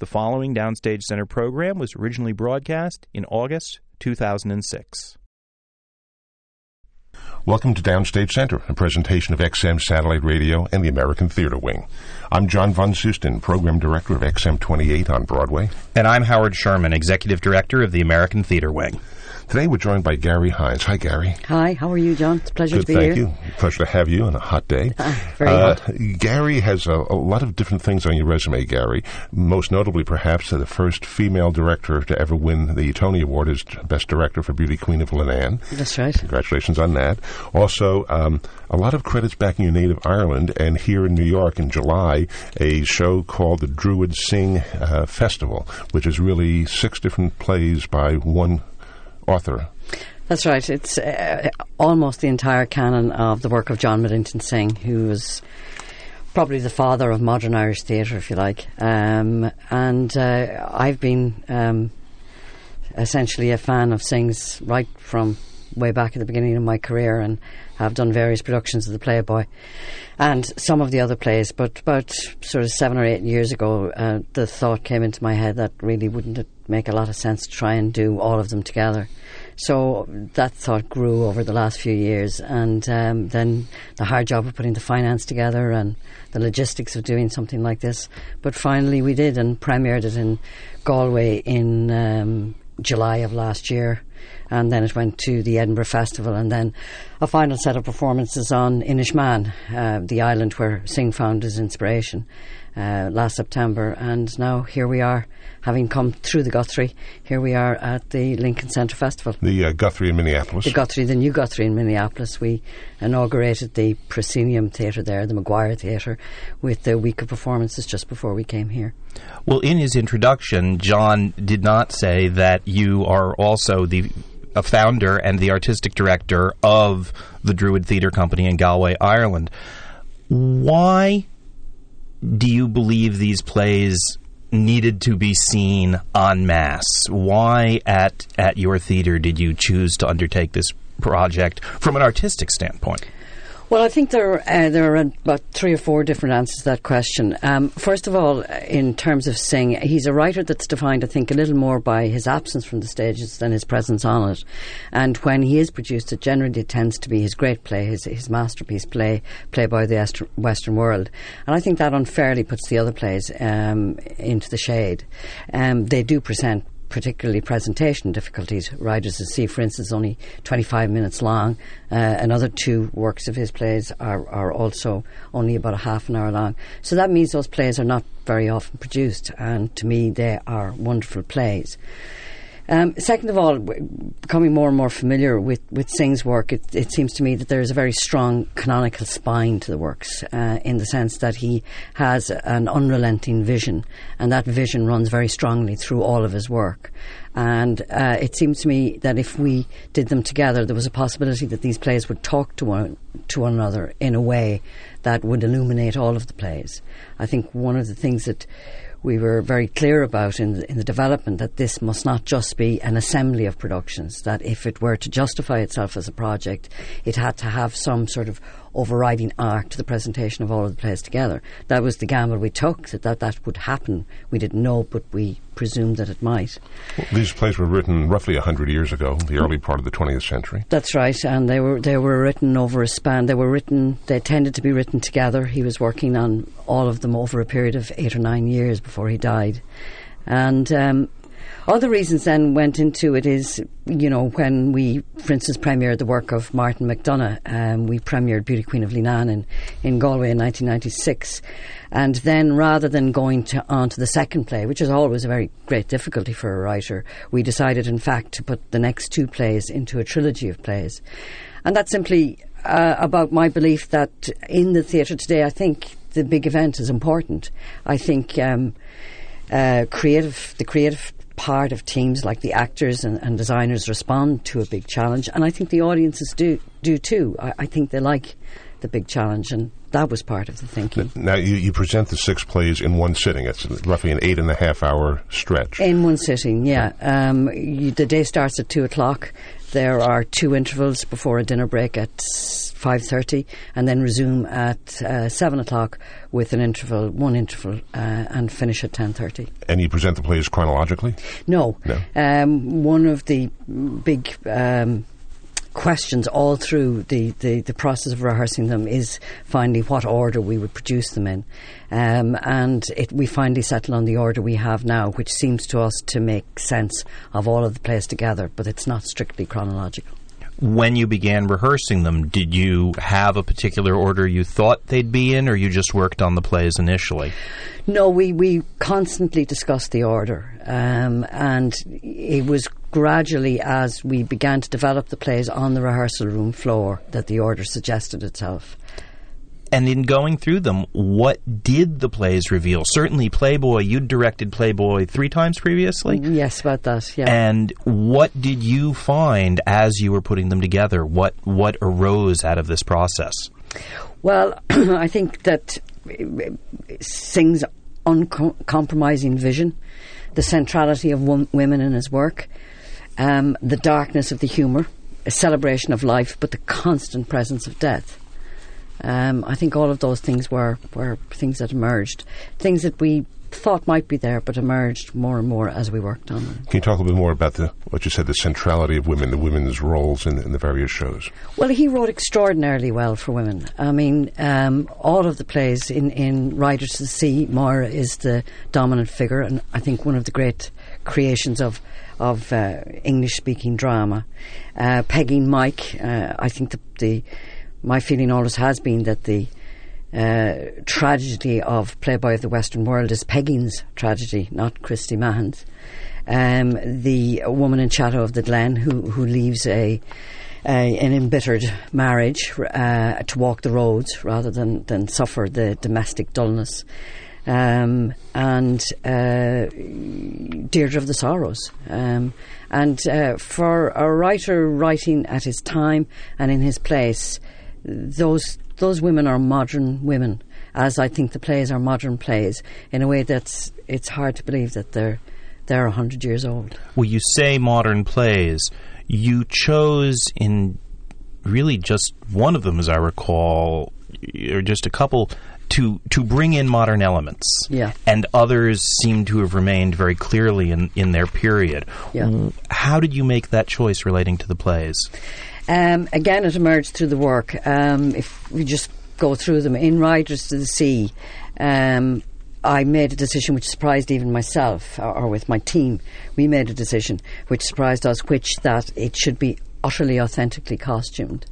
The following Downstage Center program was originally broadcast in August 2006. Welcome to Downstage Center, a presentation of XM Satellite Radio and the American Theater Wing. I'm John Von Soosten, Program Director of XM 28 on Broadway. And I'm Howard Sherman, Executive Director of the American Theater Wing. Today we're joined by Garry Hynes. Hi, Garry. Hi, how are you, John? It's a pleasure Good, to be thank here. Thank you. Pleasure to have you on a hot day. Uh, very Uh, hot. Garry has a, a lot of different things on your resume, Garry. Most notably, perhaps, the first female director to ever win the Tony Award as Best Director for Beauty Queen of Leenane. That's right. Congratulations on that. Also, um, a lot of credits back in your native Ireland and here in New York in July, a show called the Druid Synge uh, Festival, which is really six different plays by one author. That's right. It's uh, almost the entire canon of the work of John Millington Synge, who was probably the father of modern Irish theatre, if you like. Um, and uh, I've been um, essentially a fan of Synge's right from way back at the beginning of my career and have done various productions of the Playboy and some of the other plays. But about sort of seven or eight years ago, uh, the thought came into my head that really wouldn't it make a lot of sense to try and do all of them together. So that thought grew over the last few years, and um, then the hard job of putting the finance together and the logistics of doing something like this. But finally, we did and premiered it in Galway in um, July of last year, and then it went to the Edinburgh Festival, and then a final set of performances on Inishmaan, uh, the island where Synge found his inspiration. Uh, last September, and now here we are, having come through the Guthrie. Here we are at the Lincoln Centre Festival. The uh, Guthrie in Minneapolis. The Guthrie, the new Guthrie in Minneapolis. We inaugurated the Proscenium Theatre there, the McGuire Theatre, with the week of performances just before we came here. Well, in his introduction, John did not say that you are also the a founder and the artistic director of the Druid Theatre Company in Galway, Ireland. Why do you believe these plays needed to be seen en masse? Why at at your theater did you choose to undertake this project from an artistic standpoint? Well, I think there uh, there are about three or four different answers to that question. Um, first of all, in terms of Synge, he's a writer that's defined, I think, a little more by his absence from the stages than his presence on it. And when he is produced, it generally tends to be his great play, his, his masterpiece play, play by the Western World. And I think that unfairly puts the other plays um, into the shade. Um, they do present particularly presentation difficulties. Riders at Sea, for instance, only 25 minutes long. Uh, another two works of his plays are, are also only about a half an hour long. So that means those plays are not very often produced, and to me, they are wonderful plays. Um, second of all, becoming more and more familiar with, with Synge's work, it, it seems to me that there is a very strong canonical spine to the works, uh, in the sense that he has an unrelenting vision, and that vision runs very strongly through all of his work. And uh, it seems to me that if we did them together, there was a possibility that these plays would talk to one, to one another in a way that would illuminate all of the plays. I think one of the things that we were very clear about in the, in the development that this must not just be an assembly of productions, that if it were to justify itself as a project, it had to have some sort of overriding arc to the presentation of all of the plays together. That was the gamble we took, that that, that would happen. We didn't know, but we presumed that it might. These plays were written roughly 100 years ago, the early part of the 20th century. That's right, and they were they were written over a span. They were written. They tended to be written together. He was working on all of them over a period of eight or nine years before he died, and. Um, other reasons then went into it is, you know, when we, for instance, premiered the work of Martin McDonagh, um, we premiered Beauty Queen of Leenane in, in Galway in 1996. And then rather than going to, on to the second play, which is always a very great difficulty for a writer, we decided, in fact, to put the next two plays into a trilogy of plays. And that's simply uh, about my belief that in the theatre today, I think the big event is important. I think um, uh, creative, the creative part of teams like the actors and, and, designers respond to a big challenge, and I think the audiences do do too. I, I, think they like the big challenge, and that was part of the thinking. Now you, you present the six plays in one sitting. It's roughly an eight and a half hour stretch. In one sitting, yeah. Um, you, the day starts at two o'clock. There are two intervals before a dinner break at five thirty, and then resume at uh, seven o'clock with an interval, one interval, uh, and finish at ten thirty. And you present the plays chronologically? No, No. Um, one of the big um, questions all through the, the, the process of rehearsing them is finding what order we would produce them in. Um, and it, we finally settled on the order we have now, which seems to us to make sense of all of the plays together, but it's not strictly chronological. When you began rehearsing them, did you have a particular order you thought they'd be in, or you just worked on the plays initially? No, we, we constantly discussed the order, um, and it was gradually as we began to develop the plays on the rehearsal room floor that the order suggested itself. And in going through them, what did the plays reveal? Certainly, Playboy, you directed Playboy three times previously. Yes, about that. Yeah. And what did you find as you were putting them together? What what arose out of this process? Well, I think that Synge's uncompromising vision, the centrality of wom- women in his work, um, the darkness of the humour, a celebration of life, but the constant presence of death. Um, I think all of those things were, were things that emerged, things that we thought might be there, but emerged more and more as we worked on them. Can you talk a little bit more about the what you said, the centrality of women, the women's roles in, in the various shows? Well, he wrote extraordinarily well for women. I mean, um, all of the plays in, in Riders to the Sea, Maurya is the dominant figure, and I think one of the great creations of of uh, English speaking drama. Uh, Pegeen Mike, uh, I think the, the my feeling always has been that the uh, tragedy of Playboy of the Western World is Pegeen's tragedy, not Christy Mahon's. Um, the woman in Shadow of the Glen who, who leaves a, a an embittered marriage uh, to walk the roads rather than, than suffer the domestic dullness. Um, and uh, Deirdre of the Sorrows. Um, and uh, for a writer writing at his time and in his place, those those women are modern women, as I think the plays are modern plays, in a way that's it's hard to believe that they're they're hundred years old. Well, you say modern plays. You chose in really just one of them, as I recall, or just a couple, to to bring in modern elements. Yeah. And others seem to have remained very clearly in, in their period. Yeah. How did you make that choice relating to the plays? Um, again, it emerged through the work. Um, if we just go through them, in Riders to the Sea, um, I made a decision which surprised even myself, or, or with my team. We made a decision which surprised us, which that it should be utterly authentically costumed.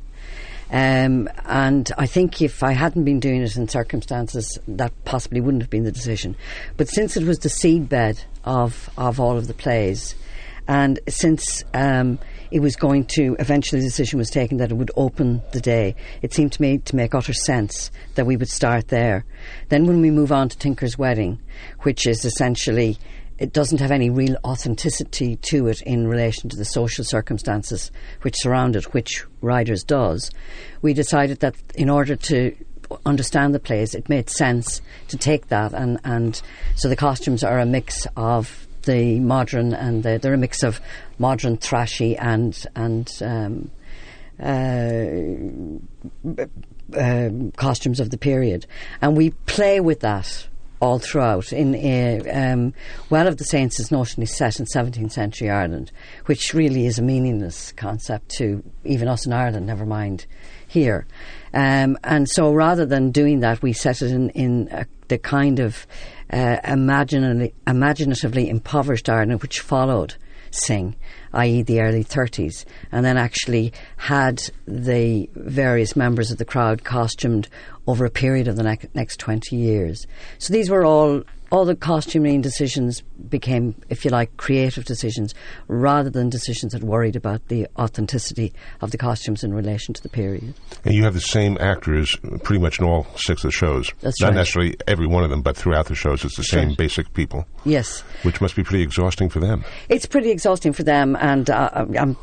Um, and I think if I hadn't been doing it in circumstances, that possibly wouldn't have been the decision. But since it was the seedbed of of all of the plays, and since um, it was going to eventually the decision was taken that it would open the day, it seemed to me to make utter sense that we would start there. Then when we move on to Tinker's Wedding, which is essentially it doesn't have any real authenticity to it in relation to the social circumstances which surround it, which Riders does. We decided that in order to understand the plays, it made sense to take that, and, and so the costumes are a mix of the modern and the, they're a mix of modern, thrashy, and and um, uh, um, costumes of the period, and we play with that all throughout. In uh, um, Well of the Saints is notionally set in 17th century Ireland, which really is a meaningless concept to even us in Ireland, never mind here. Um, and so rather than doing that, we set it in, in a, the kind of uh, imaginatively, imaginatively impoverished Ireland which followed Synge, i.e., the early 30s, and then actually had the various members of the crowd costumed over a period of the ne- next 20 years. So these were all. All the costuming decisions became, if you like, creative decisions rather than decisions that worried about the authenticity of the costumes in relation to the period. And you have the same actors pretty much in all six of the shows. That's Not right. necessarily every one of them, but throughout the shows, it's the same right. basic people, Yes. which must be pretty exhausting for them. It's pretty exhausting for them, and uh, um,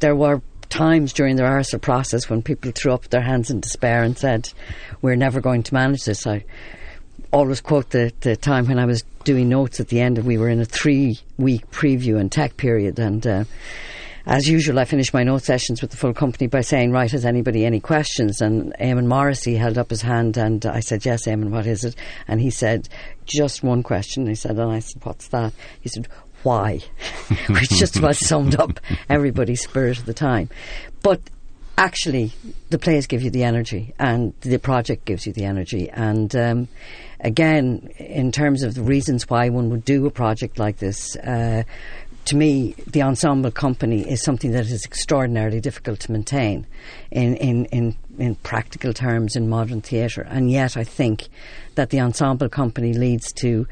there were times during the rehearsal process when people threw up their hands in despair and said, "We're never going to manage this." I always quote the, the time when I was doing notes at the end, and we were in a three-week preview and tech period, and uh, as usual, I finished my note sessions with the full company by saying, Right, has anybody any questions? And Eamon Morrissey held up his hand and I said, Yes, Eamon, what is it? And he said, Just one question. He said, And I said, What's that? He said, Why? Which just about summed up everybody's spirit at the time. But actually, the players give you the energy and the project gives you the energy. And um, again, in terms of the reasons why one would do a project like this, uh, to me, the ensemble company is something that is extraordinarily difficult to maintain in, in, in, in practical terms in modern theatre. And yet, I think that the ensemble company leads to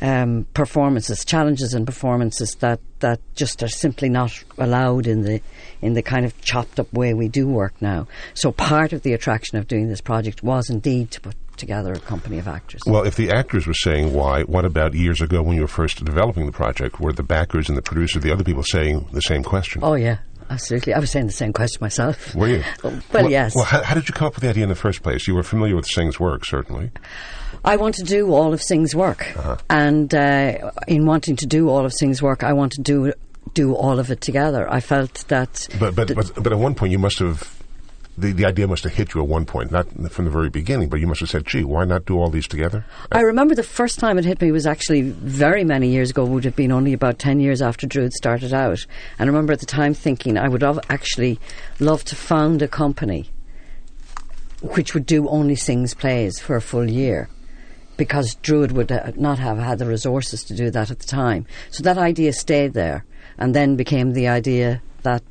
um, performances, challenges and performances that, that just are simply not allowed in the in the kind of chopped up way we do work now. So part of the attraction of doing this project was indeed to put together a company of actors. Well, if the actors were saying why, what about years ago when you were first developing the project? Were the backers and the producer, the other people, saying the same question? Oh yeah, absolutely. I was saying the same question myself. Were you? well, well, yes. Well, how, how, did you come up with the idea in the first place? You were familiar with Synge's work, certainly. I want to do all of Synge's work, uh-huh. and uh, in wanting to do all of Synge's work, I want to do do all of it together. I felt that. But but but, but at one point you must have the, the idea must have hit you at one point, not from the very beginning, but you must have said, gee, why not do all these together? I remember the first time it hit me was actually very many years ago, would have been only about 10 years after Druid started out. And I remember at the time thinking I would have actually love to found a company which would do only Synge's plays for a full year because Druid would uh, not have had the resources to do that at the time. So that idea stayed there and then became the idea that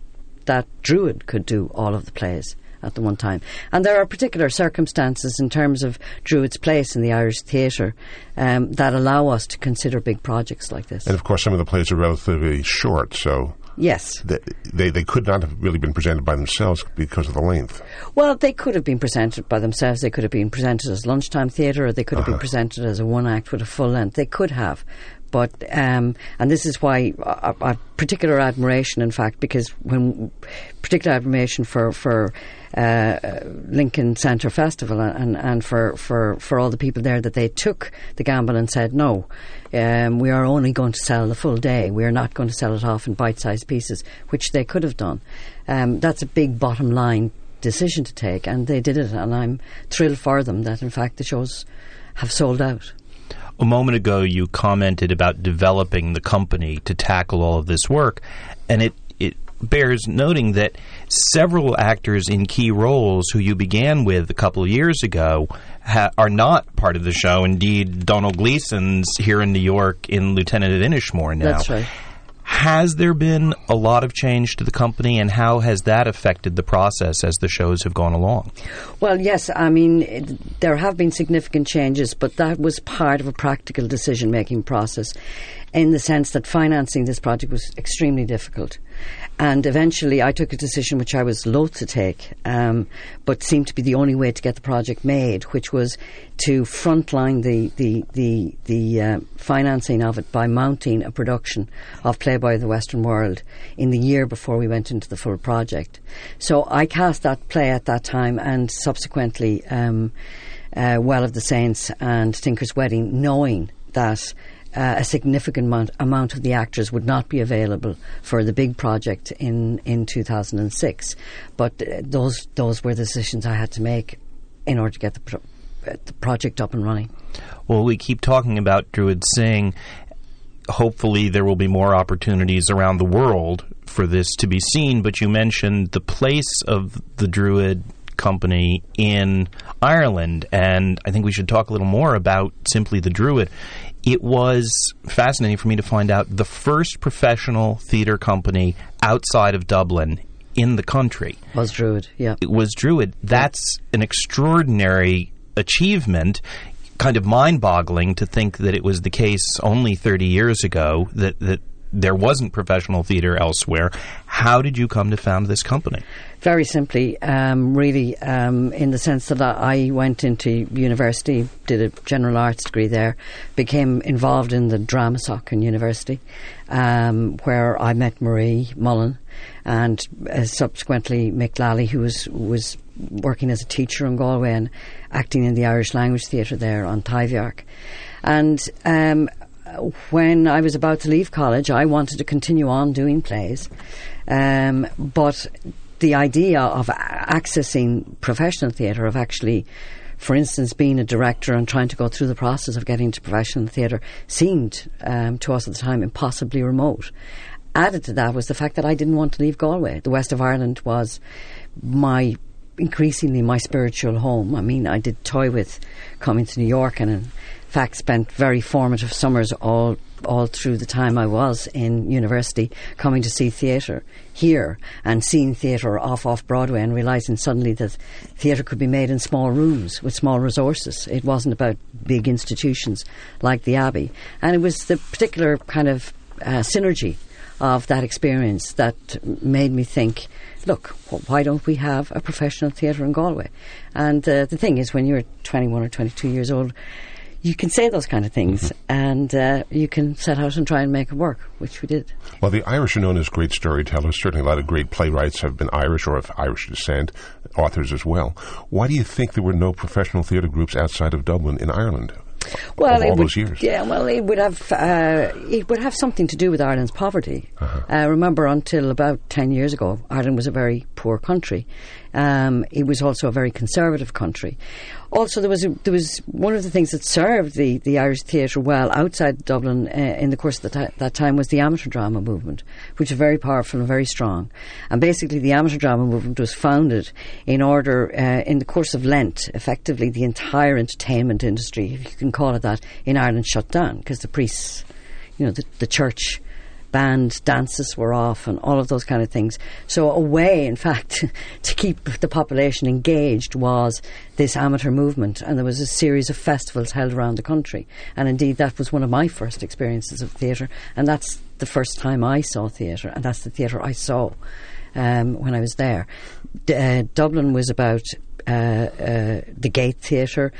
that Druid could do all of the plays at the one time. And there are particular circumstances in terms of Druid's place in the Irish theatre um, that allow us to consider big projects like this. And of course, some of the plays are relatively short, so. Yes. They, they, they, could not have really been presented by themselves because of the length. Well, they could have been presented by themselves. They could have been presented as lunchtime theatre or they could have uh-huh. been presented as a one act with a full length. They could have. But um, and this is why a, a, particular admiration, in fact, because when particular admiration for for uh, Lincoln Centre Festival and, and for, for, for all the people there that they took the gamble and said no, um, we are only going to sell the full day. We are not going to sell it off in bite-sized pieces, which they could have done. Um, that's a big bottom line decision to take, and they did it, and I'm thrilled for them that in fact the shows have sold out. A moment ago, you commented about developing the company to tackle all of this work, and it, it bears noting that several actors in key roles who you began with a couple of years ago ha- are not part of the show. Indeed, Domhnall Gleeson's here in New York in Lieutenant at Inishmore now. That's right. Has there been a lot of change to the company, and how has that affected the process as the shows have gone along? Well, yes, I mean, it, there have been significant changes, but that was part of a practical decision making process in the sense that financing this project was extremely difficult. And eventually, I took a decision which I was loath to take, um, but seemed to be the only way to get the project made, which was to frontline the the the, the uh, financing of it by mounting a production of Playboy of the Western World in the year before we went into the full project. So I cast that play at that time, and subsequently, um, uh, Well of the Saints and Tinker's Wedding, knowing that uh, a significant amount, amount of the actors would not be available for the big project in, in 2006. But uh, those those were the decisions I had to make in order to get the, pro- the project up and running. Well, we keep talking about Druid Synge. Hopefully, there will be more opportunities around the world for this to be seen. But you mentioned the place of the Druid company in Ireland, and I think we should talk a little more about simply the Druid it was fascinating for me to find out the first professional theater company outside of Dublin in the country was Druid. Yeah, it was Druid. That's an extraordinary achievement. Kind of mind-boggling to think that it was the case only 30 years ago that that there wasn't professional theater elsewhere. How did you come to found this company? Very simply, um, really, um, in the sense that I went into university, did a general arts degree there, became involved in the drama soc in university, um, where I met Marie Mullen and uh, subsequently Mick Lally, who was was working as a teacher in Galway and acting in the Irish language theatre there on Taibhdhearc. And um, when I was about to leave college, I wanted to continue on doing plays, um, but the idea of accessing professional theatre, of actually, for instance, being a director and trying to go through the process of getting to professional theatre, seemed um, to us at the time impossibly remote. Added to that was the fact that I didn't want to leave Galway. The west of Ireland was my increasingly my spiritual home. I mean, I did toy with coming to New York and fact spent very formative summers all all through the time I was in university coming to see theatre here and seeing theatre off off Broadway and realizing suddenly that theatre could be made in small rooms with small resources. It wasn't about big institutions like the Abbey. And it was the particular kind of uh, synergy of that experience that made me think, look, why don't we have a professional theatre in Galway? And uh, the thing is, when you're 21 or 22 years old, you can say those kind of things and uh, you can set out and try and make it work, which we did. Well, the Irish are known as great storytellers. Certainly, a lot of great playwrights have been Irish or of Irish descent, authors as well. Why do you think there were no professional theatre groups outside of Dublin in Ireland? Well, all it would, those years. yeah. Well, it would have uh, it would have something to do with Ireland's poverty. uh remember, until about ten years ago, Ireland was a very poor country. Um, it was also a very conservative country. Also, there was a, there was one of the things that served the, the Irish theatre well outside Dublin uh, in the course of the ti- that time was the amateur drama movement, which was very powerful and very strong. And basically, the amateur drama movement was founded in order, uh, in the course of Lent, effectively the entire entertainment industry, if you can call it that, in Ireland shut down because the priests, you know, the, the church banned dances were off and all of those kind of things. So a way, in fact, to keep the population engaged was this amateur movement, and there was a series of festivals held around the country. And indeed, that was one of my first experiences of theatre, and that's the first time I saw theatre, and that's the theatre I saw um, when I was there. D- uh, Dublin was about uh, uh, the Gate Theatre.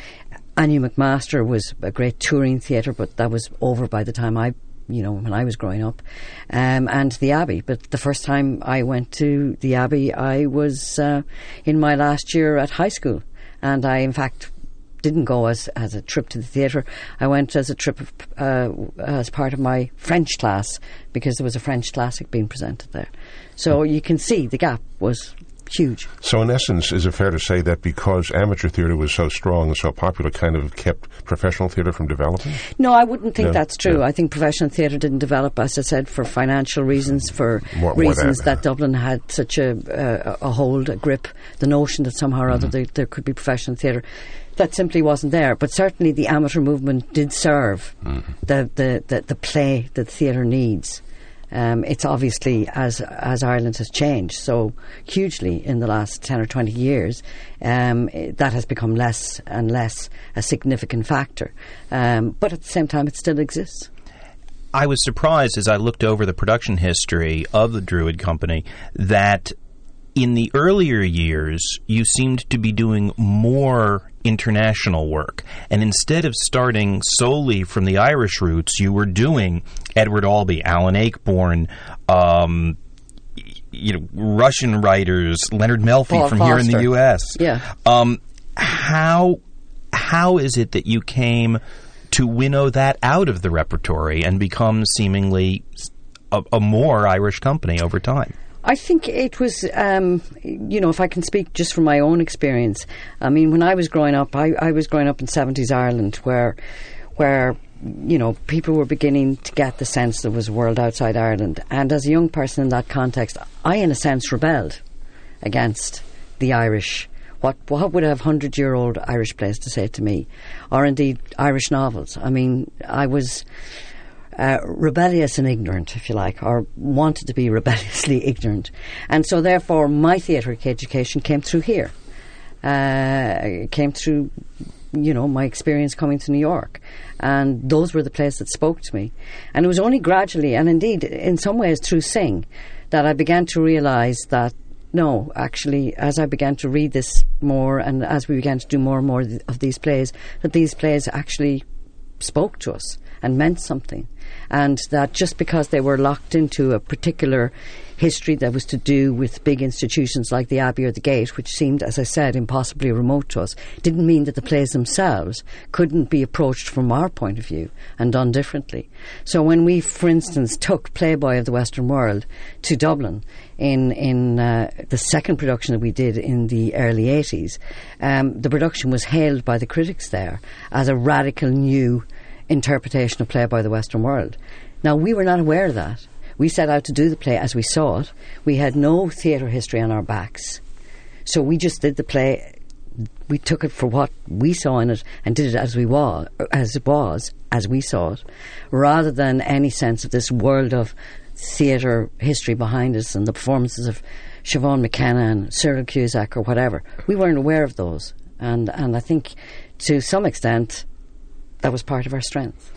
Anew McMaster was a great touring theatre, but that was over by the time I, you know, when I was growing up. Um, and the Abbey. But the first time I went to the Abbey, I was uh, in my last year at high school. And I, in fact, didn't go as, as a trip to the theatre. I went as a trip of, uh, as part of my French class because there was a French classic being presented there. So you can see the gap was huge. So, in essence, is it fair to say that because amateur theatre was so strong and so popular, kind of kept professional theatre from developing? No, I wouldn't think No, that's true. no. I think professional theatre didn't develop, as I said, for financial reasons, for More- more reasons that, that, uh, Dublin had such a, uh, a hold, a grip, the notion that somehow or Mm-hmm. other there, there could be professional theatre. That simply wasn't there. But certainly the amateur movement did serve Mm-hmm. the, the, the, the play that theatre needs. Um, it's obviously as as Ireland has changed so hugely in the last ten or twenty years, um, that has become less and less a significant factor. Um, but at the same time, it still exists. I was surprised as I looked over the production history of the Druid Company that in the earlier years you seemed to be doing more international work. And instead of starting solely from the Irish roots, you were doing Edward Albee, Alan Ayckbourn, um, you know, Russian writers, Leonard Melfi Paul from here in the U.S. Yeah. Um, how how is it that you came to winnow that out of the repertory and become seemingly a more Irish company over time? I think it was, um, you know, if I can speak just from my own experience. I mean, when I was growing up, I, I was growing up in seventies Ireland, where, where, you know, people were beginning to get the sense there was a world outside Ireland. And as a young person in that context, I, in a sense, rebelled against the Irish. What what would a hundred year old Irish plays to say to me, or indeed Irish novels? I mean, I was uh, rebellious and ignorant, if you like, or wanted to be rebelliously ignorant. And so, therefore, my theatre education came through here. Uh, came through, you know, my experience coming to New York. And those were the plays that spoke to me. And it was only gradually, and indeed, in some ways, through Synge, that I began to realise that no, actually, as I began to read this more and as we began to do more and more th- of these plays, that these plays actually spoke to us and meant something. And that just because they were locked into a particular history that was to do with big institutions like the Abbey or the Gate, which seemed, as I said, impossibly remote to us, didn't mean that the plays themselves couldn't be approached from our point of view and done differently. So when we, for instance, took Playboy of the Western World to Dublin in in uh, the second production that we did in the early 80s, um, the production was hailed by the critics there as a radical new interpretation of Playboy of the Western World. Now, we were not aware of that. We set out to do the play as we saw it. We had no theatre history on our backs. So we just did the play. We took it for what we saw in it and did it as we was, as it was, as we saw it, rather than any sense of this world of theatre history behind us and the performances of Siobhan McKenna and Cyril Cusack or whatever. We weren't aware of those, and and I think to some extent that was part of our strength.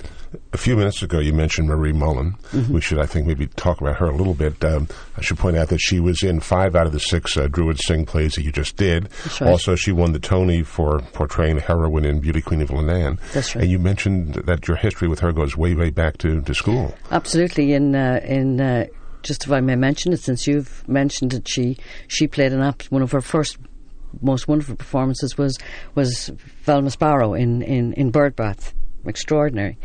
A few minutes ago, you mentioned Marie Mullen. Mm-hmm. We should, I think, maybe talk about her a little bit. Um, I should point out that she was in five out of the six uh, Druid Synge plays that you just did. Right. Also, she won the Tony for portraying the heroine in Beauty Queen of. That's right. And you mentioned that your history with her goes way, way back to, to school. Absolutely. In uh, in uh, just if I may mention it, since you've mentioned it, she she played an app. One of her first most wonderful performances was was Velma Sparrow in in in Birdbath. Extraordinary.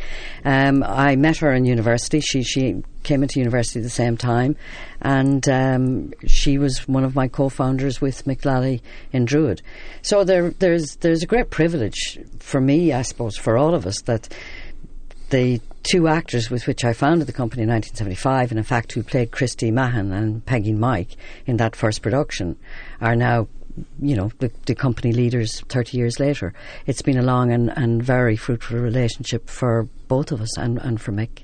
Um, I met her in university. She she came into university at the same time, and um, she was one of my co-founders with Mick Lally in Druid. So there there's there's a great privilege for me, I suppose, for all of us that the two actors with which I founded the company in 1975, and in fact who played Christy Mahon and Pegeen Mike in that first production, are now, you know, the, the company leaders 30 years later. It's been a long and, and very fruitful relationship for both of us and, and for Mick.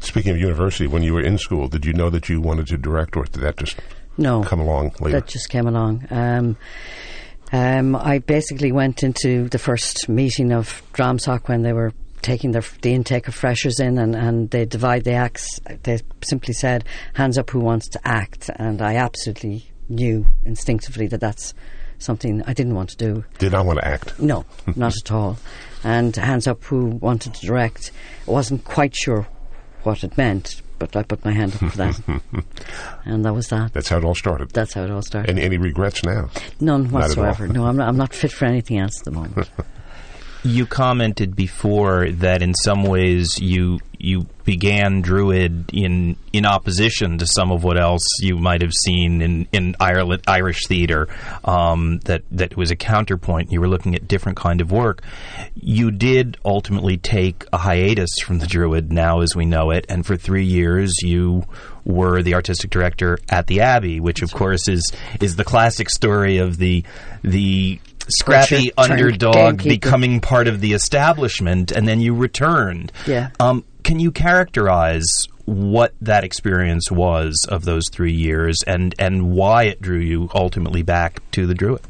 Speaking of university, when you were in school, did you know that you wanted to direct, or did that just No. come along later? That just came along. Um, um, I basically went into the first meeting of Dramsoc when they were taking their, the intake of freshers in and, and they divide the acts. They simply said, hands up who wants to act. And I absolutely knew instinctively that that's something I didn't want to do. did not want to act. No, not at all. And hands up who wanted to direct. I wasn't quite sure what it meant, but I put my hand up for that. and that was that. That's how it all started. That's how it all started. Any, any regrets now? None Not at all. whatsoever. no, I'm not, I'm not fit for anything else at the moment. You commented before that in some ways you you began Druid in in opposition to some of what else you might have seen in in Ireland Irish theater. Um, that that was a counterpoint. You were looking at different kind of work. You did ultimately take a hiatus from the Druid now as we know it, and for three years you were the artistic director at the Abbey, which of course is is the classic story of the the scrappy underdog becoming part of the establishment, and then you returned. Yeah. Um, can you characterize what that experience was of those three years, and and why it drew you ultimately back to the Druid?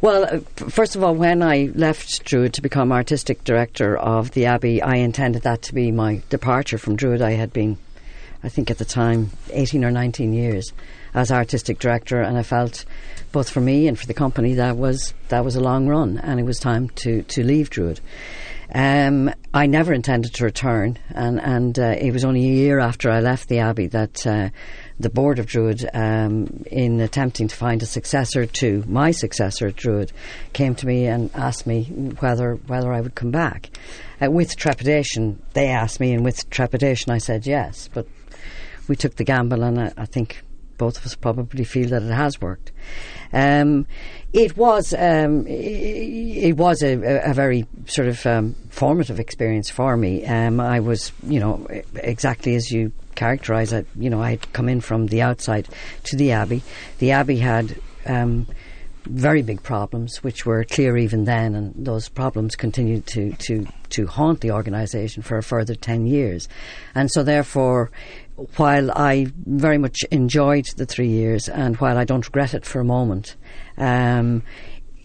Well, uh, first of all, when I left Druid to become artistic director of the Abbey, I intended that to be my departure from Druid. I had been, I think at the time, 18 or 19 years as artistic director, and I felt both for me and for the company that was that was a long run, and it was time to to leave Druid. Um, I never intended to return, and and uh, it was only a year after I left the Abbey that uh, the board of Druid, um, in attempting to find a successor to my successor at Druid, came to me and asked me whether whether I would come back. Uh, with trepidation, they asked me, and with trepidation, I said yes. But we took the gamble, and I, I think both of us probably feel that it has worked. Um, it was um, it was a, a, very sort of um, formative experience for me. Um, I was, you know, exactly as you characterise it. You know, I had come in from the outside to the Abbey. The Abbey had. Um, very big problems, which were clear even then, and those problems continued to, to, to haunt the organisation for a further 10 years. And so, therefore, while I very much enjoyed the three years, and while I don't regret it for a moment, um,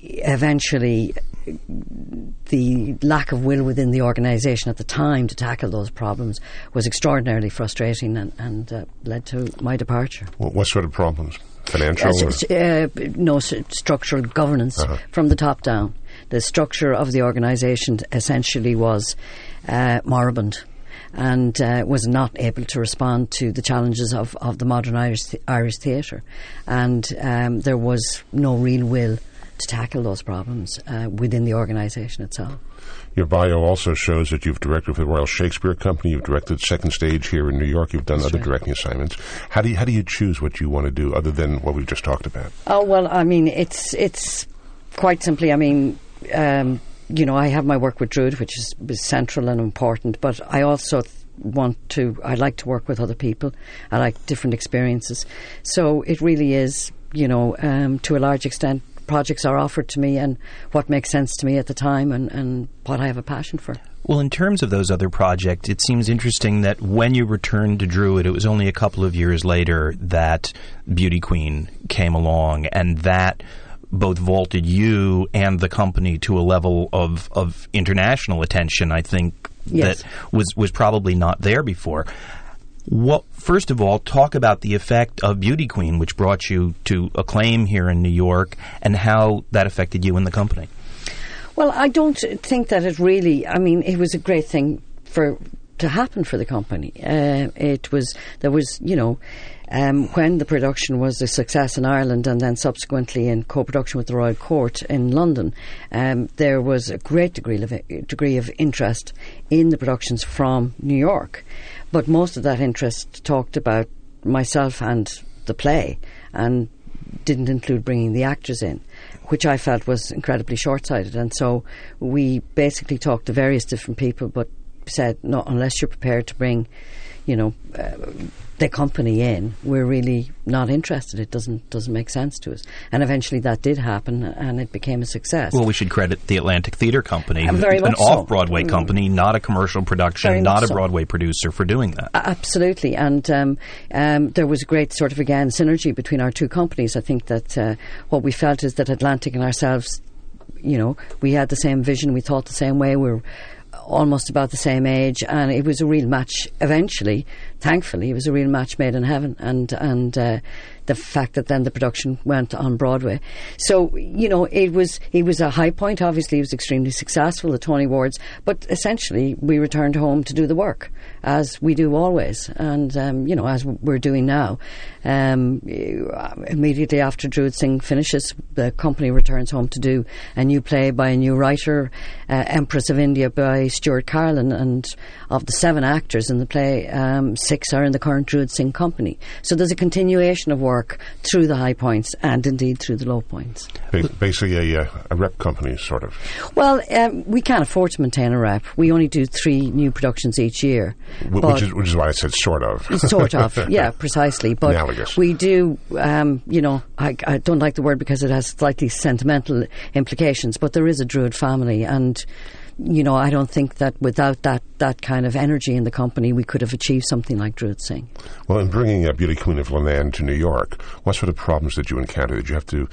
eventually the lack of will within the organisation at the time to tackle those problems was extraordinarily frustrating and, and uh, led to my departure. What, what sort of problems? Financial? Uh, or- s- s- uh, no s- structural governance Uh-huh. from the top down. The structure of the organisation essentially was uh, moribund. And uh, was not able to respond to the challenges of, of the modern Irish th- Irish theatre, and um, there was no real will to tackle those problems uh, within the organisation itself. Your bio also shows that you've directed for the Royal Shakespeare Company. You've directed Second Stage here in New York. You've done That's other right. directing assignments. How do you how do you choose what you want to do other than what we've just talked about? Oh well, I mean, it's it's quite simply. I mean, um, you know, I have my work with Druid, which is, is central and important, but I also want to. I like to work with other people. I like different experiences. So it really is, you know, um, to a large extent, projects are offered to me and what makes sense to me at the time and, and what I have a passion for. Well, in terms of those other projects, it seems interesting that when you returned to Druid, it was only a couple of years later that Beauty Queen came along, and that both vaulted you and the company to a level of, of international attention. I think Yes. that was was probably not there before. What first of all, talk about the effect of Beauty Queen, which brought you to acclaim here in New York, and how that affected you and the company. Well, I don't think that it really. I mean, it was a great thing for to happen for the company. Uh, it was there was you know. Um, when the production was a success in Ireland and then subsequently in co-production with the Royal Court in London, um, there was a great degree of degree of interest in the productions from New York, but most of that interest talked about myself and the play, and didn't include bringing the actors in, which I felt was incredibly short sighted. And so we basically talked to various different people, but said, no, unless you're prepared to bring, you know, uh, the company in, we're really not interested. It doesn't doesn't make sense to us. And eventually that did happen, and it became a success. Well, we should credit the Atlantic Theater Company, Uh, very an off-Broadway company, not a commercial production, Very not a so. Broadway producer, for doing that. Absolutely, and um, um, there was a great sort of again synergy between our two companies. I think that uh, what we felt is that Atlantic and ourselves, you know, we had the same vision, we thought the same way, we were almost about the same age, and it was a real match. Eventually, thankfully, it was a real match made in heaven, and and. Uh, the fact that then the production went on Broadway, so you know it was it was a high point. Obviously, it was extremely successful, the Tony Awards. But essentially, we returned home to do the work as we do always, and um, you know as we're doing now. Um, immediately after Druid Synge finishes, the company returns home to do a new play by a new writer, uh, Empress of India by Stuart Carolan, and of the seven actors in the play, um, six are in the current Druid Synge company. So there's a continuation of work through the high points and indeed through the low points. Basically, a, uh, a rep company, sort of. Well, um, we can't afford to maintain a rep. We only do three new productions each year. Which is which is why I said sort of. sort of, yeah, precisely. But Analogous. we do, um, you know, I, I don't like the word because it has slightly sentimental implications. But there is a Druid family, and you know, I don't think that without that that kind of energy in the company, we could have achieved something like Druid Synge. Well, in bringing a Beauty Queen of Leenane to New York, what sort of problems did you encounter? Did you have to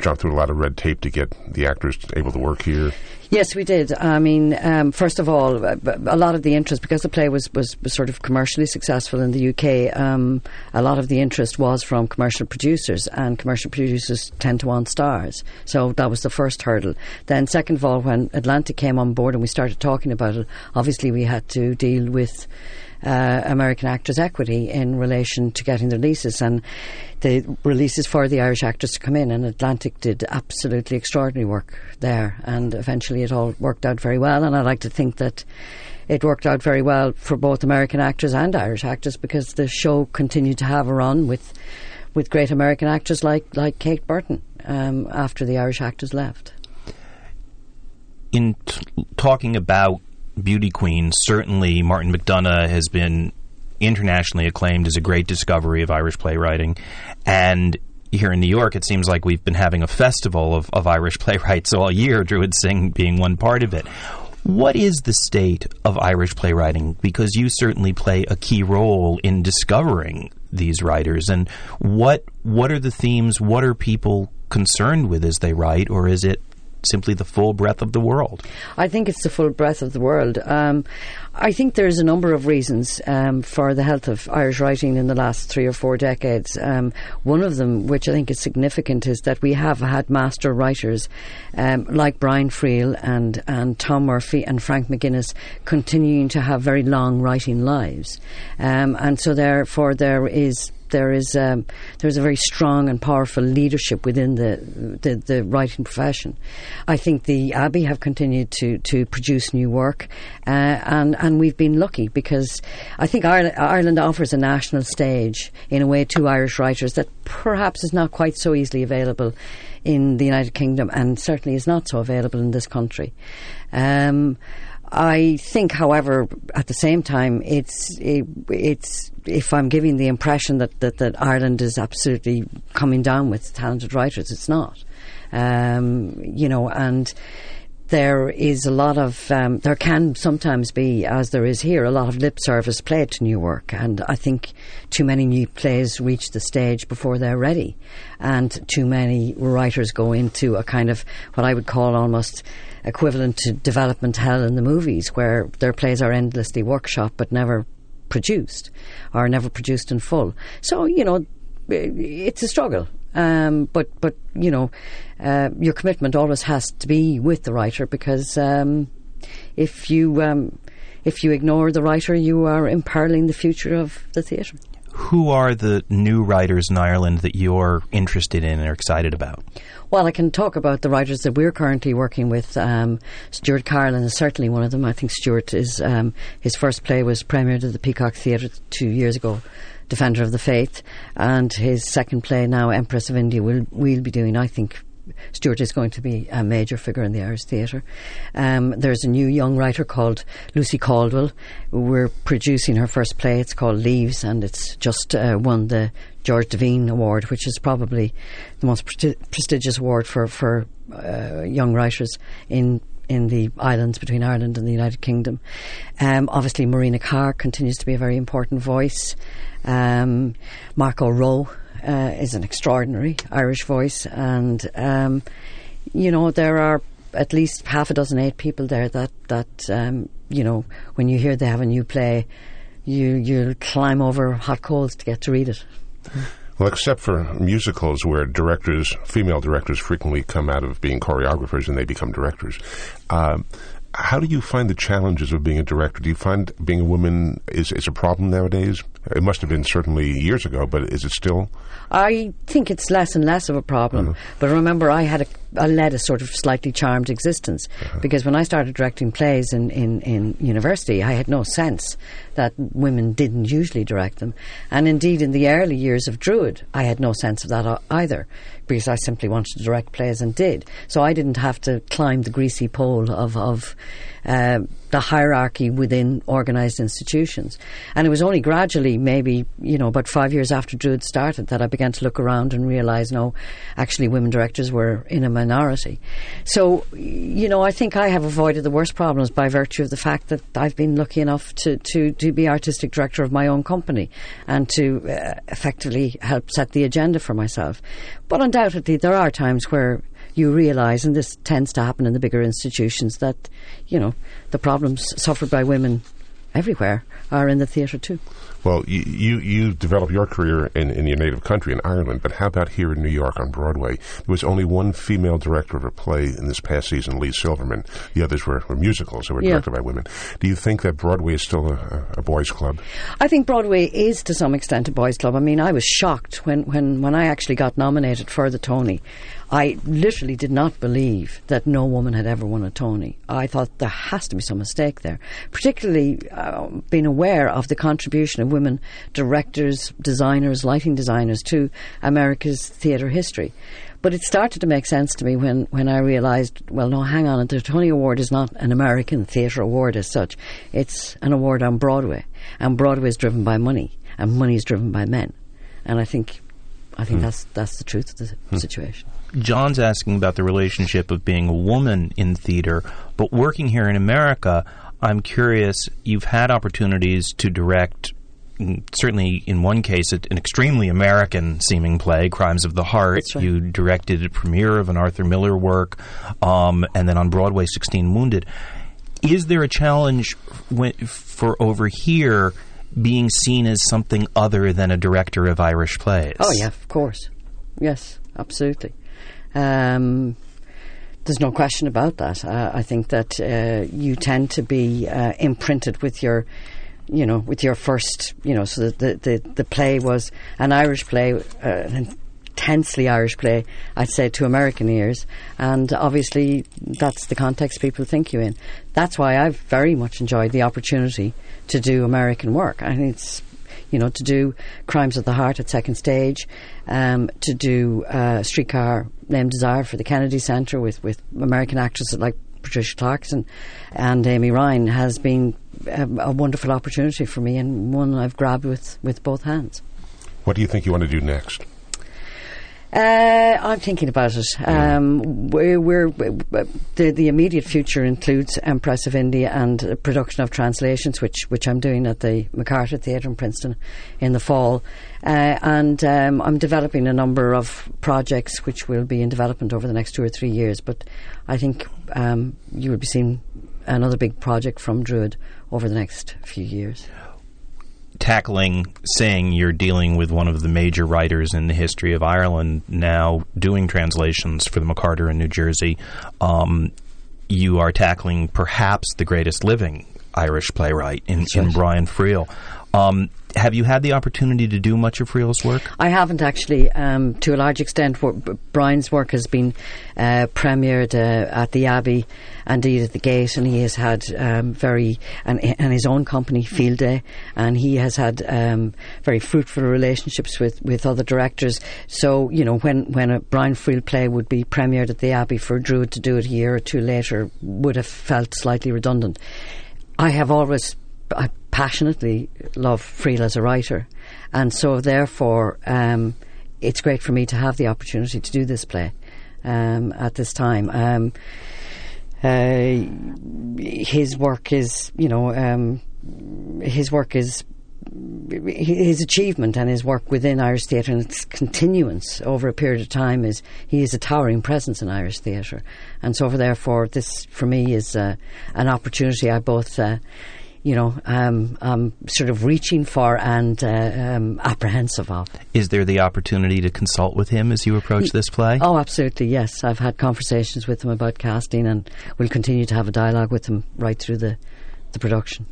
jump through a lot of red tape to get the actors able to work here? Yes, we did. I mean, um, first of all, a, a lot of the interest because the play was, was, was sort of commercially successful in the UK. Um, a lot of the interest was from commercial producers, and commercial producers tend to want stars. So that was the first hurdle. Then, second of all, when Atlantic came on board and we started talking about it, obviously we had to deal with. Uh, American Actors Equity in relation to getting the releases and the releases for the Irish actors to come in. And Atlantic did absolutely extraordinary work there, and eventually it all worked out very well. And I like to think that it worked out very well for both American actors and Irish actors because the show continued to have a run with with great American actors like like Kate Burton um, after the Irish actors left. in t- talking about Beauty Queen, certainly Martin McDonagh has been internationally acclaimed as a great discovery of Irish playwriting. And here in New York, it seems like we've been having a festival of, of Irish playwrights all year, Druid Synge being one part of it. What is the state of Irish playwriting? Because you certainly play a key role in discovering these writers. And what what are the themes? What are people concerned with as they write, or is it simply the full breadth of the world? I think it's the full breadth of the world. Um, I think there's a number of reasons um, for the health of Irish writing in the last three or four decades. Um, one of them, which I think is significant, is that we have had master writers um, like Brian Friel and, and Tom Murphy and Frank McGuinness continuing to have very long writing lives. Um, and so, therefore, there is there is um, there is a very strong and powerful leadership within the, the, the writing profession. I think the Abbey have continued to to produce new work, uh, and and we've been lucky because I think Ireland, Ireland offers a national stage in a way to Irish writers that perhaps is not quite so easily available in the United Kingdom, and certainly is not so available in this country. Um, I think, however, at the same time, it's it, it's if I'm giving the impression that, that, that Ireland is absolutely coming down with talented writers, it's not. Um, you know, and there is a lot of um, there can sometimes be, as there is here, a lot of lip service played to new work, and I think too many new plays reach the stage before they're ready, and too many writers go into a kind of what I would call almost equivalent to development hell in the movies, where their plays are endlessly workshopped but never produced, or never produced in full. So you know, it's a struggle. Um, but but you know, uh, your commitment always has to be with the writer because um, if you um, if you ignore the writer, you are imperiling the future of the theatre. Who are the new writers in Ireland that you're interested in and are excited about? Well, I can talk about the writers that we're currently working with. Um, Stuart Carolan is certainly one of them. I think Stuart is um, his first play was premiered at the Peacock Theatre two years ago. Defender of the Faith, and his second play now, Empress of India, will we'll be doing. I think Stuart is going to be a major figure in the Irish theatre. Um, there's a new young writer called Lucy Caldwell. We're producing her first play. It's called Leaves, and it's just uh, won the George Devine Award, which is probably the most pre- prestigious award for for uh, young writers in in the islands between Ireland and the United Kingdom. Um, obviously, Marina Carr continues to be a very important voice. Um, Mark O'Rowe uh, is an extraordinary Irish voice, and um, you know there are at least half a dozen, eight people there that that um, you know when you hear they have a new play, you you'll climb over hot coals to get to read it. Well, except for musicals where directors, female directors, frequently come out of being choreographers and they become directors. Um, how do you find the challenges of being a director? Do you find being a woman is, is a problem nowadays? It must have been certainly years ago, but is it still? I think it's less and less of a problem. Uh-huh. But remember, I had a, I led a sort of slightly charmed existence uh-huh. because when I started directing plays in, in, in university, I had no sense that women didn't usually direct them. And indeed, in the early years of Druid, I had no sense of that either because I simply wanted to direct plays and did. So I didn't have to climb the greasy pole of, of uh, the hierarchy within organised institutions. And it was only gradually, maybe, you know, about five years after Druid started, that I began to look around and realise, no, actually women directors were in a minority. So, you know, I think I have avoided the worst problems by virtue of the fact that I've been lucky enough to, to, to be artistic director of my own company and to uh, effectively help set the agenda for myself. But undoubtedly, there are times where you realise, and this tends to happen in the bigger institutions, that you know the problems suffered by women everywhere are in the theatre too. Well, you, you, you developed your career in, in your native country, in Ireland, but how about here in New York on Broadway? There was only one female director of a play in this past season, Leigh Silverman. The others were, were musicals that were directed yeah. by women. Do you think that Broadway is still a, a, boys' club? I think Broadway is to some extent a boys' club. I mean, I was shocked when, when, when I actually got nominated for the Tony. I literally did not believe that no woman had ever won a Tony. I thought there has to be some mistake there, particularly uh, being aware of the contribution of women directors, designers, lighting designers to America's theatre history. But it started to make sense to me when, when I realised, well, no, hang on, the Tony Award is not an American theatre award as such. It's an award on Broadway. And Broadway is driven by money, and money is driven by men. And I think I think hmm. that's that's the truth of the hmm. situation. John's asking about the relationship of being a woman in theater, but working here in America, I'm curious. You've had opportunities to direct. Mm, certainly, in one case, an extremely American seeming play, Crimes of the Heart. Right. You directed a premiere of an Arthur Miller work, um, and then on Broadway, 16 Wounded is there a challenge when, for over here being seen as something other than a director of Irish plays? Oh yeah, of course. Yes, absolutely. Um, there's no question about that. Uh, I think that uh, you tend to be uh, imprinted with your, you know, with your first, you know, so the the, the play was an Irish play, uh, an intensely Irish play, I'd say, to American ears, and obviously that's the context people think you in. That's why I've very much enjoyed the opportunity to do American work. I think it's you know, to do Crimes of the Heart at second stage, um, to do uh, Streetcar Named Desire for the Kennedy Center with, with American actresses like Patricia Clarkson and Amy Ryan has been a, a wonderful opportunity for me and one I've grabbed with, with both hands. What do you think you want to do next? Uh, I'm thinking about it. Um, we're, we're, the, the immediate future includes Empress of India and production of translations, which which I'm doing at the McCarter Theatre in Princeton in the fall. Uh, and um, I'm developing a number of projects which will be in development over the next two or three years. But I think um, you will be seeing another big project from Druid over the next few years tackling Synge you're dealing with one of the major writers in the history of Ireland now doing translations for the McCarter in New Jersey. Um, you are tackling perhaps the greatest living Irish playwright in, in Brian Friel. Um, have you had the opportunity to do much of Friel's work? I haven't actually. Um, to a large extent, Brian's work has been uh, premiered uh, at the Abbey, and indeed at the Gate, and he has had um, very and, and his own company Field Day, and he has had um, very fruitful relationships with, with other directors. So you know, when when a Brian Friel play would be premiered at the Abbey for Druid to do it a year or two later would have felt slightly redundant. I have always I passionately love Friel as a writer, and so therefore um, it's great for me to have the opportunity to do this play um, at this time. Um, uh, his work is, you know, um, his work is his achievement and his work within Irish theatre and its continuance over a period of time is he is a towering presence in Irish theatre, and so therefore this for me is uh, an opportunity I both. Uh, you know, um, um, sort of reaching for and uh, um, apprehensive of. Is there the opportunity to consult with him as you approach this play? Oh, absolutely, yes. I've had conversations with him about casting and we'll continue to have a dialogue with him right through the, the production.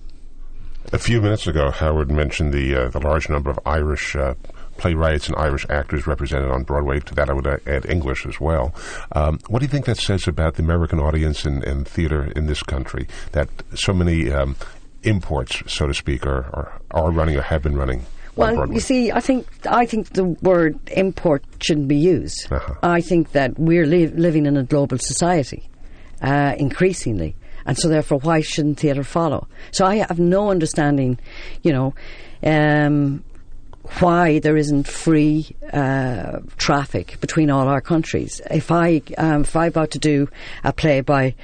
A few minutes ago, Howard mentioned the, uh, the large number of Irish uh, playwrights and Irish actors represented on Broadway. To that, I would add English as well. Um, what do you think that says about the American audience and, and theater in this country? That so many um, imports, so to speak, are, are, are running or have been running? Well, you see, I think I think the word import shouldn't be used. Uh-huh. I think that we're li- living in a global society, uh, increasingly, and so therefore, why shouldn't theatre follow? So I have no understanding, you know, um, why there isn't free uh, traffic between all our countries. If I um, if I'm about to do a play by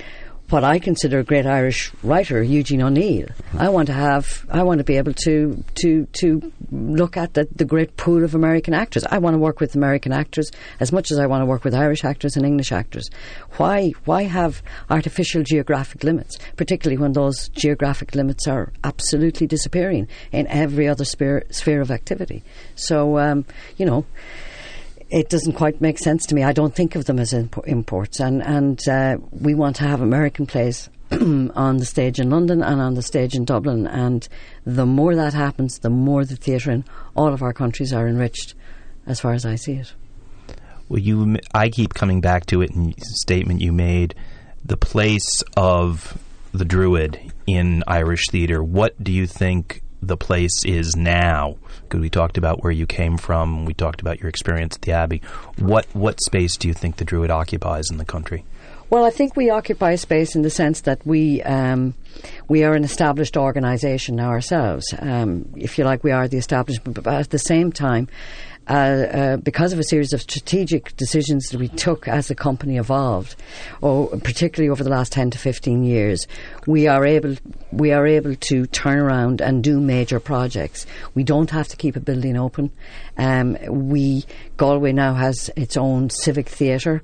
what I consider a great Irish writer, Eugene O'Neill. I want to have, I want to be able to to to look at the, the great pool of American actors. I want to work with American actors as much as I want to work with Irish actors and English actors. Why why have artificial geographic limits, particularly when those geographic limits are absolutely disappearing in every other sphere, sphere of activity? So um, you know it doesn't quite make sense to me. I don't think of them as imp- imports, and and uh, we want to have American plays on the stage in London and on the stage in Dublin, and the more that happens, the more the theatre in all of our countries are enriched, as far as I see it. Well, you, I keep coming back to it in statement you made, the place of the Druid in Irish theatre. What do you think the place is now? Because we talked about where you came from, we talked about your experience at the Abbey. What what space do you think the Druid occupies in the country? Well, I think we occupy space in the sense that we um, we are an established organisation ourselves. Um, if you like, we are the establishment, but at the same time, uh, uh, because of a series of strategic decisions that we took as the company evolved, or particularly over the last ten to fifteen years, we are able we are able to turn around and do major projects. We don't have to keep a building open. Um, we Galway now has its own civic theatre.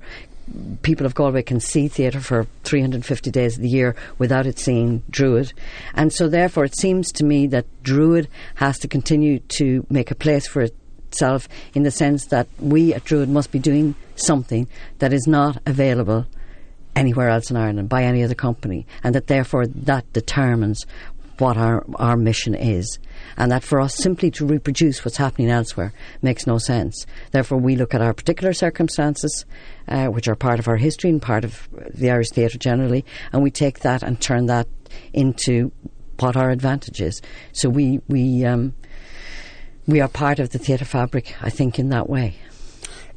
people of Galway can see theatre for 350 days of the year without it seeing Druid. And so, therefore, it seems to me that Druid has to continue to make a place for itself in the sense that we at Druid must be doing something that is not available anywhere else in Ireland by any other company, and that therefore that determines what our, our mission is. And that for us simply to reproduce what's happening elsewhere makes no sense. Therefore, we look at our particular circumstances, uh, which are part of our history and part of the Irish theatre generally, and we take that and turn that into what our advantage is. So we, we, um, we are part of the theatre fabric, I think, in that way.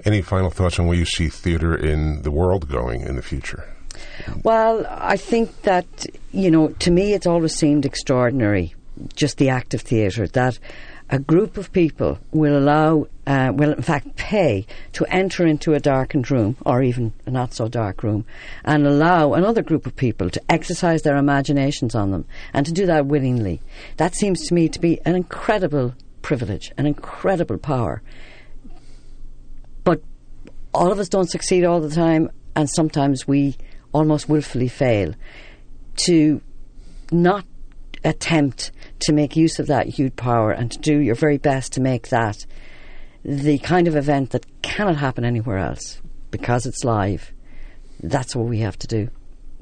Any final thoughts on where you see theatre in the world going in the future? Well, I think that, you know, to me it's always seemed extraordinary, just the act of theatre, that a group of people will allow, uh, will in fact pay to enter into a darkened room or even a not so dark room and allow another group of people to exercise their imaginations on them and to do that willingly. That seems to me to be an incredible privilege, an incredible power. But all of us don't succeed all the time, and sometimes we almost willfully fail to not attempt to make use of that huge power and to do your very best to make that the kind of event that cannot happen anywhere else because it's live. That's what we have to do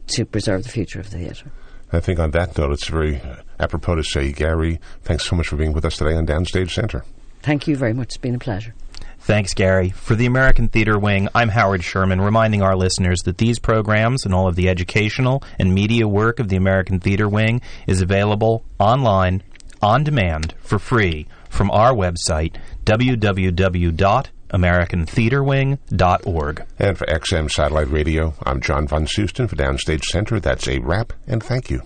to preserve the future of the theatre. I think on that note, it's very uh, apropos to say, Garry, thanks so much for being with us today on Downstage Centre. Thank you very much. It's been a pleasure. Thanks, Garry. For the American Theatre Wing, I'm Howard Sherman, reminding our listeners that these programs and all of the educational and media work of the American Theatre Wing is available online, on demand, for free from our website, www.americantheaterwing.org. And for XM Satellite Radio, I'm John Von Soosten for Downstage Centre. That's a wrap, and thank you.